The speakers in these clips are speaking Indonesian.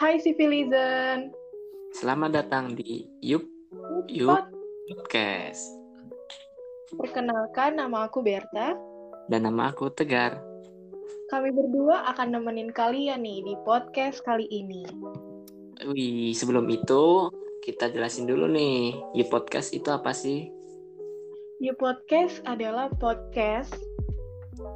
Hai Civilizen. Selamat datang di Yup Yup Podcast. Perkenalkan nama aku Berta. Dan nama aku Tegar. Kami berdua akan nemenin kalian nih di podcast kali ini. Wih, sebelum itu kita jelasin dulu nih, Yup Podcast itu apa sih? Yup Podcast adalah podcast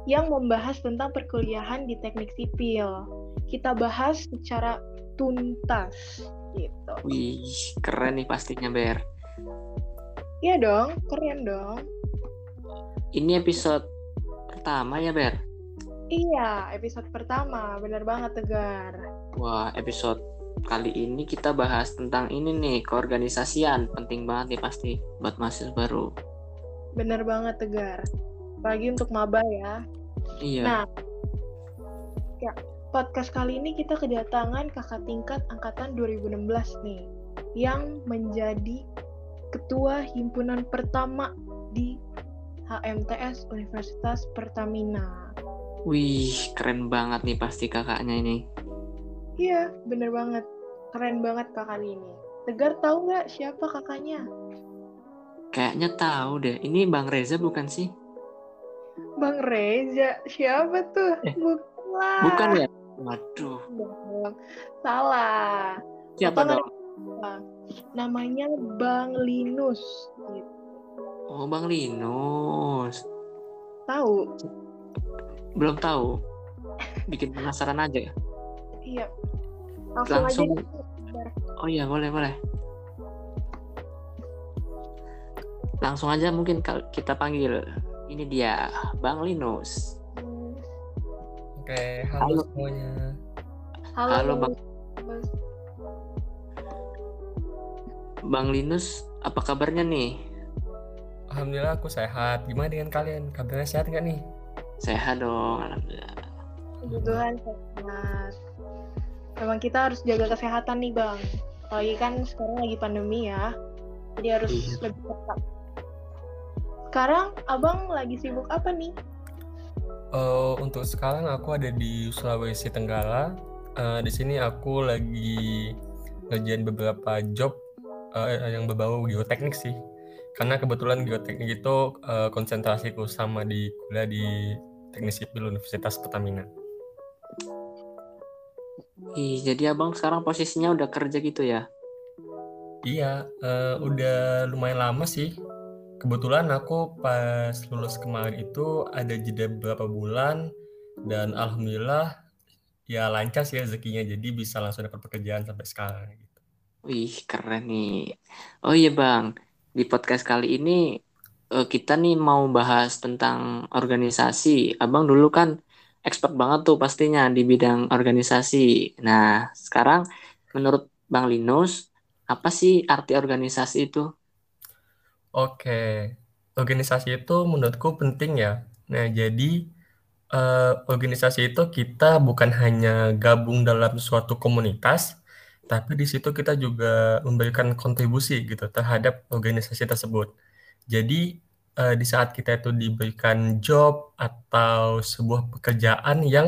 yang membahas tentang perkuliahan di teknik sipil. Kita bahas secara tuntas gitu. Wih, keren nih pastinya Ber. Iya dong, keren dong. Ini episode pertama ya Ber? Iya, episode pertama, bener banget Tegar. Wah, episode kali ini kita bahas tentang ini nih, keorganisasian. Penting banget nih pasti buat mahasiswa baru. Bener banget Tegar. Apalagi untuk maba ya. Iya. Nah, ya, podcast kali ini kita kedatangan kakak tingkat angkatan 2016 nih yang menjadi ketua himpunan pertama di HMTS Universitas Pertamina. Wih, keren banget nih pasti kakaknya ini. Iya, bener banget. Keren banget kakak ini. Tegar tahu nggak siapa kakaknya? Kayaknya tahu deh. Ini Bang Reza bukan sih? Bang Reza. Siapa tuh? Eh, bukan. Bukan ya? Waduh. Salah. Siapa Apa dong? Namanya Bang Linus. Gitu. Oh, Bang Linus. Tahu? Belum tahu. Bikin penasaran aja. Iya. Langsung, Langsung. aja. Oh iya, boleh, boleh. Langsung aja mungkin kita panggil. Ini dia, Bang Linus. Oke, Halo. halo, semuanya. Halo, Halo, Bang. Bang Linus, apa kabarnya nih? Alhamdulillah aku sehat. Gimana dengan kalian? Kabarnya sehat nggak nih? Sehat dong, alhamdulillah. Tuhan sehat. Memang kita harus jaga kesehatan nih bang. Apalagi kan sekarang lagi pandemi ya. Jadi harus Iya. lebih ketat. Sekarang abang lagi sibuk apa nih? Eh, untuk sekarang aku ada di Sulawesi Tenggara. Eh, di sini aku lagi ngerjain beberapa job eh, yang berbau geoteknik sih. Karena kebetulan geoteknik itu eh, konsentrasiku sama di kuliah di Teknik Sipil Universitas Pertamina. Ih, jadi abang sekarang posisinya udah kerja gitu ya? Iya, eh, udah lumayan lama sih. Kebetulan aku pas lulus kemarin itu ada jeda beberapa bulan dan alhamdulillah ya lancar sih rezekinya jadi bisa langsung dapat pekerjaan sampai sekarang gitu. Wih, keren nih. Oh iya Bang, di podcast kali ini eh, kita nih mau bahas tentang organisasi. Abang dulu kan expert banget tuh pastinya di bidang organisasi. Nah, sekarang menurut Bang Linus, apa sih arti organisasi itu? Oke, organisasi itu menurutku penting ya. Nah, jadi eh, organisasi itu kita bukan hanya gabung dalam suatu komunitas, tapi di situ kita juga memberikan kontribusi gitu terhadap organisasi tersebut. Jadi eh, di saat kita itu diberikan job atau sebuah pekerjaan yang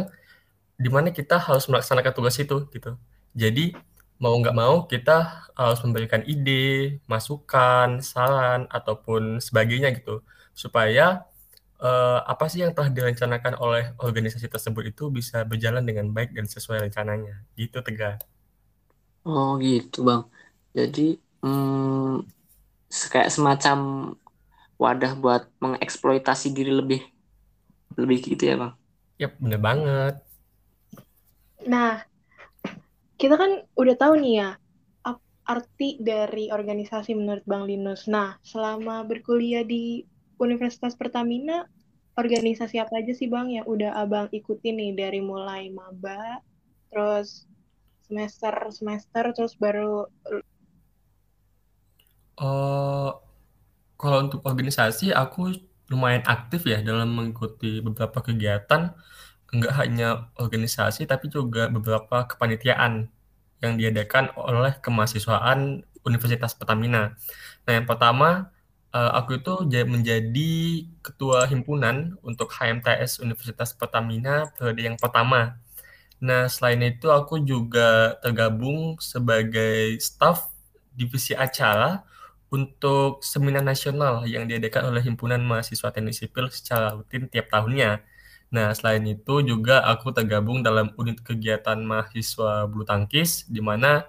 di mana kita harus melaksanakan tugas itu gitu. Jadi mau nggak mau kita harus memberikan ide, masukan, saran ataupun sebagainya gitu supaya eh, apa sih yang telah direncanakan oleh organisasi tersebut itu bisa berjalan dengan baik dan sesuai rencananya. Gitu Tegar. Oh gitu Bang. Jadi hmm, kayak semacam wadah buat mengeksploitasi diri lebih lebih gitu ya Bang. Yap, bener banget. Nah, kita kan udah tahu nih ya arti dari organisasi menurut Bang Linus. Nah, selama berkuliah di Universitas Pertamina, organisasi apa aja sih Bang yang udah Abang ikutin nih dari mulai maba, terus semester-semester, terus baru Eh, kalau untuk organisasi aku lumayan aktif ya dalam mengikuti beberapa kegiatan, enggak hanya organisasi tapi juga beberapa kepanitiaan yang diadakan oleh kemahasiswaan Universitas Pertamina. Nah, yang pertama eh, aku itu ja- menjadi ketua himpunan untuk HMTS Universitas Pertamina periode yang pertama. Nah, selain itu aku juga tergabung sebagai staf divisi acara untuk seminar nasional yang diadakan oleh Himpunan Mahasiswa Teknik Sipil secara rutin tiap tahunnya. Nah, selain itu juga aku tergabung dalam unit kegiatan mahasiswa bulu tangkis, di mana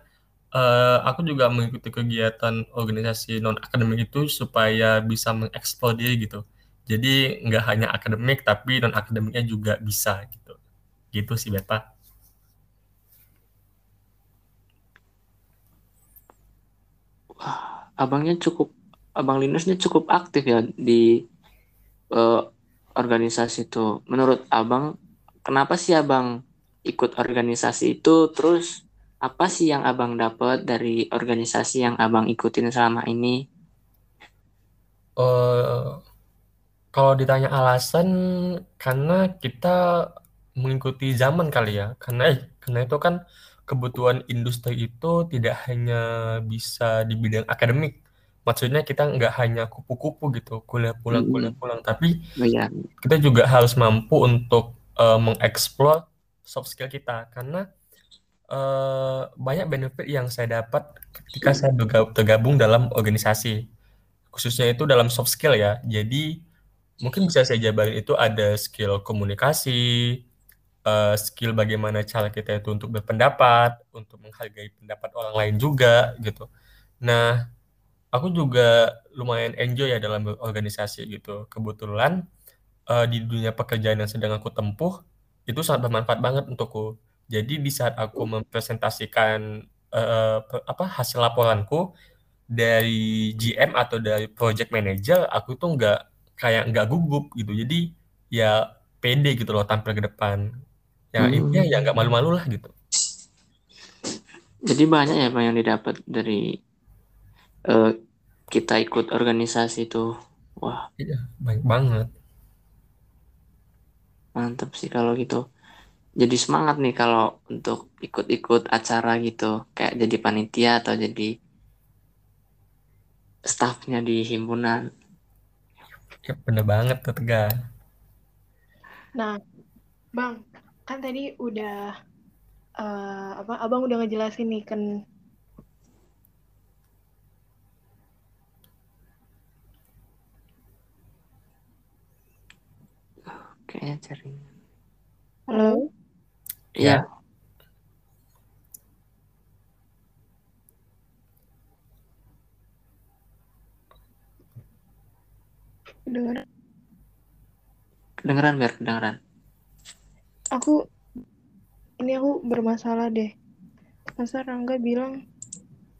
uh, aku juga mengikuti kegiatan organisasi non akademik itu supaya bisa mengeksplor diri gitu. Jadi nggak hanya akademik tapi non akademiknya juga bisa gitu. Gitu sih Beta. Abangnya cukup, abang Linusnya cukup aktif ya di uh, organisasi itu. Menurut abang, kenapa sih abang ikut organisasi itu? Terus apa sih yang abang dapat dari organisasi yang abang ikutin selama ini? Uh, kalau ditanya alasan, karena kita mengikuti zaman kali ya. Karena eh, karena itu kan kebutuhan industri itu tidak hanya bisa di bidang akademik. Maksudnya kita nggak hanya kupu-kupu gitu, kuliah pulang, kuliah pulang, tapi oh, iya. kita juga harus mampu untuk uh, mengeksplor soft skill kita karena uh, banyak benefit yang saya dapat ketika saya tergabung dalam organisasi, khususnya itu dalam soft skill ya. Jadi mungkin bisa saya jabarin itu ada skill komunikasi, uh, skill bagaimana cara kita itu untuk berpendapat, untuk menghargai pendapat orang lain juga gitu. Nah, aku juga lumayan enjoy ya dalam berorganisasi gitu. Kebetulan uh, di dunia pekerjaan yang sedang aku tempuh itu sangat bermanfaat banget untukku. Jadi di saat aku mempresentasikan uh, apa hasil laporanku dari GM atau dari project manager, aku tuh nggak kayak nggak gugup gitu. Jadi ya pede gitu loh tampil ke depan ya hmm. intinya ya nggak malu-malu lah gitu jadi banyak ya pak yang didapat dari uh, kita ikut organisasi itu wah iya banyak banget. mantap sih kalau gitu. Jadi semangat nih kalau untuk ikut-ikut acara gitu. Kayak jadi panitia atau jadi staffnya di himpunan. Ya bener banget tuh tegar. Nah bang kan tadi udah uh, apa abang udah ngejelasin nih kan kayaknya cari. Halo? Iya kedengeran? Kedengeran biar kedengeran. Aku ini aku bermasalah deh. Masa Rangga bilang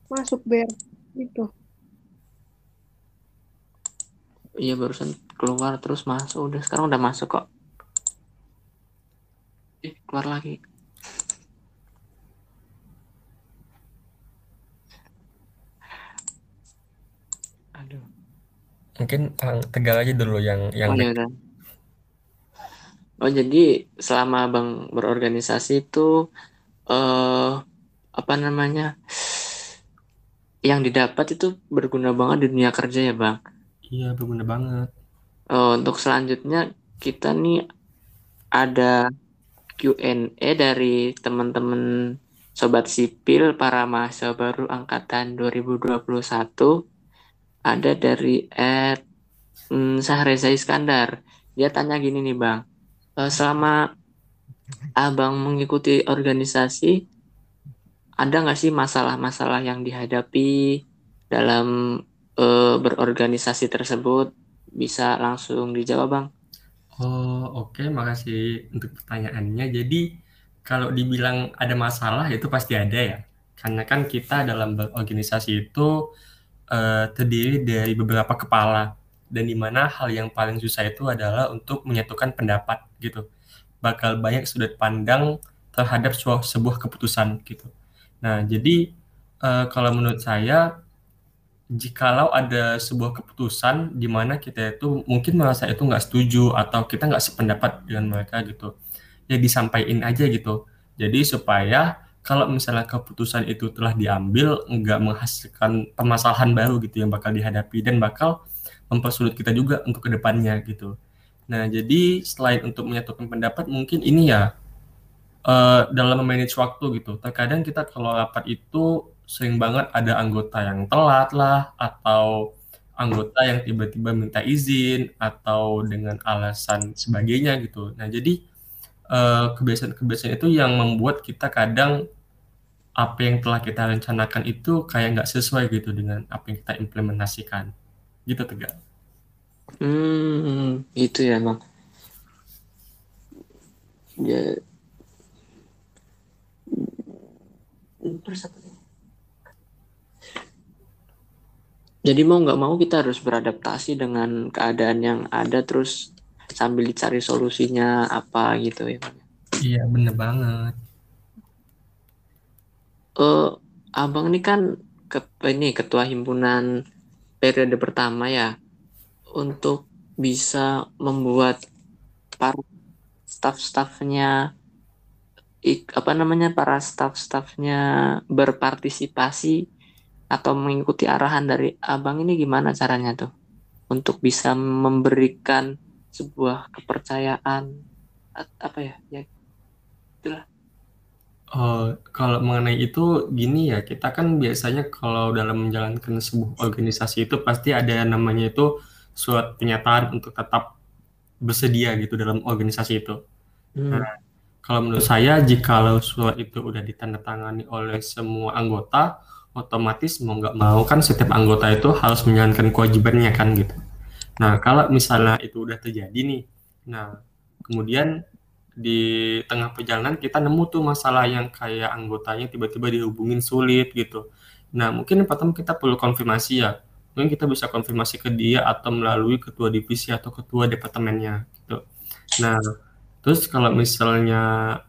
masuk ber itu iya barusan keluar terus masuk. Udah sekarang udah masuk kok eh, keluar lagi aduh mungkin tegal aja dulu yang yang oh, ya Oh, jadi selama Bang berorganisasi itu eh apa namanya? Yang didapat itu berguna banget di dunia kerja ya, Bang? Iya, berguna banget. Oh, untuk selanjutnya kita nih ada Q&A dari teman-teman sobat sipil para mahasiswa baru angkatan 2021. Ada dari Ed hmm, Sahreza Iskandar. Dia tanya gini nih, Bang uh, selama abang mengikuti organisasi ada nggak sih masalah-masalah yang dihadapi dalam uh, berorganisasi tersebut bisa langsung dijawab bang oh oke makasih untuk pertanyaannya. Jadi kalau dibilang ada masalah itu pasti ada ya. Karena kan kita dalam berorganisasi itu uh, terdiri dari beberapa kepala. Dan di mana hal yang paling susah itu adalah untuk menyatukan pendapat gitu. Bakal banyak sudut pandang terhadap sebuah, sebuah keputusan gitu. Nah jadi uh, kalau menurut saya jikalau ada sebuah keputusan di mana kita itu mungkin merasa itu nggak setuju atau kita nggak sependapat dengan mereka gitu ya disampaikan aja gitu jadi supaya kalau misalnya keputusan itu telah diambil nggak menghasilkan permasalahan baru gitu yang bakal dihadapi dan bakal mempersulit kita juga untuk ke depannya gitu Nah, jadi selain untuk menyatukan pendapat, mungkin ini ya uh, dalam manage waktu gitu. Terkadang kita kalau rapat itu sering banget ada anggota yang telat lah atau anggota yang tiba-tiba minta izin atau dengan alasan sebagainya gitu. Nah, jadi uh, kebiasaan-kebiasaan itu yang membuat kita kadang apa yang telah kita rencanakan itu kayak nggak sesuai gitu dengan apa yang kita implementasikan. Gitu tegak. Hmm, itu ya emang. Ya. Terus apa Jadi mau nggak mau kita harus beradaptasi dengan keadaan yang ada terus sambil dicari solusinya apa gitu ya. Iya bener banget. Uh, abang ini kan ke, ini ketua himpunan periode pertama ya untuk bisa membuat para staff-staffnya apa namanya para staff-staffnya berpartisipasi atau mengikuti arahan dari abang ini gimana caranya tuh untuk bisa memberikan sebuah kepercayaan apa ya ya itulah Oh, kalau mengenai itu gini ya, kita kan biasanya kalau dalam menjalankan sebuah organisasi itu pasti ada namanya itu surat pernyataan untuk tetap bersedia gitu dalam organisasi itu. Hmm. Nah, kalau menurut saya jika surat itu udah ditandatangani oleh semua anggota, otomatis mau nggak mau kan setiap anggota itu harus menjalankan kewajibannya kan gitu. Nah kalau misalnya itu udah terjadi nih, nah kemudian di tengah perjalanan kita nemu tuh masalah yang kayak anggotanya tiba-tiba dihubungin sulit gitu. Nah mungkin pertama kita perlu konfirmasi ya, mungkin kita bisa konfirmasi ke dia atau melalui ketua divisi atau ketua departemennya gitu. Nah terus kalau misalnya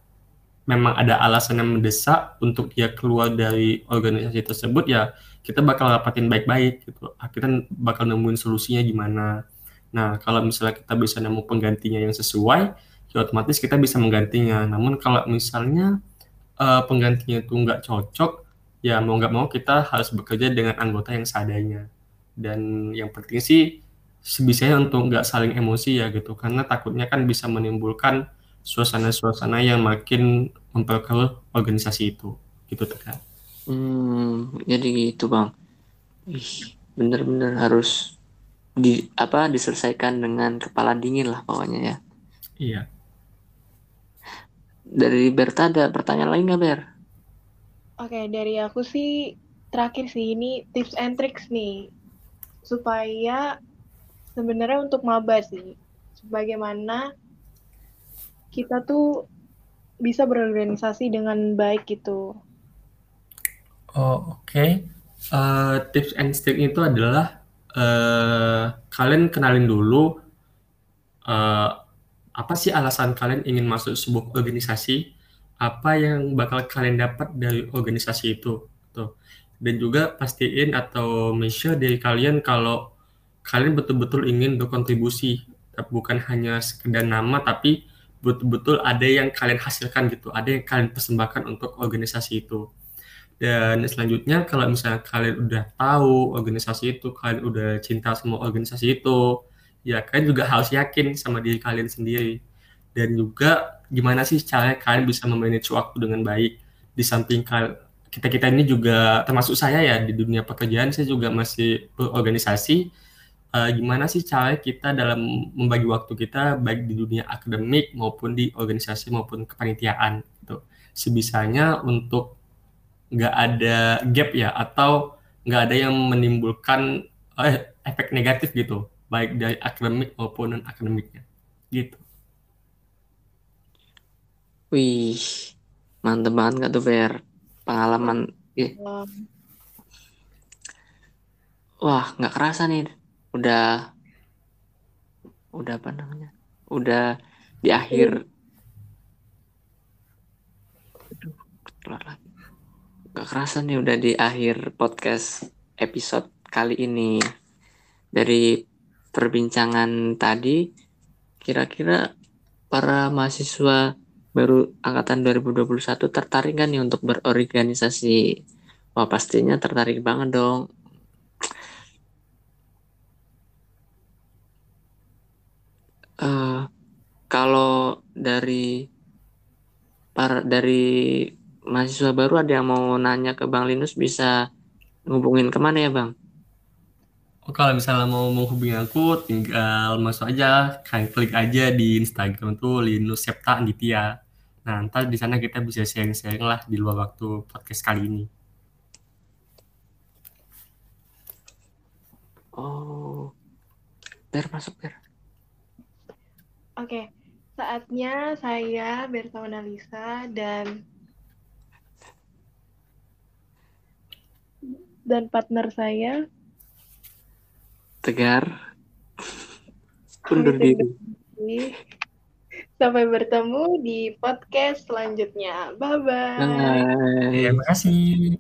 memang ada alasan yang mendesak untuk dia keluar dari organisasi tersebut ya kita bakal rapatin baik-baik gitu. Kita bakal nemuin solusinya gimana. Nah kalau misalnya kita bisa nemu penggantinya yang sesuai ya otomatis kita bisa menggantinya. Namun kalau misalnya uh, penggantinya itu nggak cocok ya mau nggak mau kita harus bekerja dengan anggota yang seadanya. Dan yang penting sih sebisanya untuk nggak saling emosi ya gitu. Karena takutnya kan bisa menimbulkan suasana-suasana yang makin memperkeruh organisasi itu gitu tekan. Hmm, jadi gitu bang. Ih, bener-bener harus di apa diselesaikan dengan kepala dingin lah pokoknya ya. Iya. Dari Berta ada pertanyaan lain nggak Ber? Oke, dari aku sih terakhir sih ini tips and tricks nih supaya sebenarnya untuk maba sih sebagaimana kita tuh bisa berorganisasi dengan baik gitu. Oh oke. Okay. Uh, eh, tips and trick itu adalah uh, kalian kenalin dulu uh, apa sih alasan kalian ingin masuk sebuah organisasi, apa yang bakal kalian dapat dari organisasi itu, tuh. Dan juga pastiin atau make sure dari kalian kalau kalian betul-betul ingin berkontribusi, bukan hanya sekedar nama tapi betul-betul ada yang kalian hasilkan gitu, ada yang kalian persembahkan untuk organisasi itu. Dan selanjutnya kalau misalnya kalian udah tahu organisasi itu, kalian udah cinta sama organisasi itu, ya kalian juga harus yakin sama diri kalian sendiri. Dan juga gimana sih cara kalian bisa memanage waktu dengan baik. Di samping kita-kita ini juga termasuk saya ya di dunia pekerjaan saya juga masih berorganisasi uh, gimana sih cara kita dalam membagi waktu kita baik di dunia akademik maupun di organisasi maupun kepanitiaan gitu. Sebisanya untuk nggak ada gap ya atau nggak ada yang menimbulkan eh, efek negatif gitu baik dari akademik maupun non akademiknya gitu. Wih, mantep banget gak tuh Ber? Pengalaman. Wah, nggak kerasa nih udah udah apa namanya? Udah di akhir. Aduh lagi. Gak kerasa nih udah di akhir podcast episode kali ini. Dari perbincangan tadi kira-kira para mahasiswa baru angkatan 2021 tertarik kan nih untuk berorganisasi? Wah pastinya tertarik banget dong uh, kalau dari para dari mahasiswa baru ada yang mau nanya ke Bang Linus bisa ngubungin ke mana ya Bang? Oh, kalau misalnya mau menghubungi aku, tinggal masuk aja, kan klik aja di Instagram tuh Linus Septa Anditya. Nah, ntar di sana kita bisa sharing-sharing lah di luar waktu podcast kali ini. Oh, Ber masuk Ber. Oke, saatnya saya Berta Lisa dan dan partner saya Tegar undur diri. Sampai bertemu di podcast selanjutnya. Bye-bye. Bye. Terima kasih.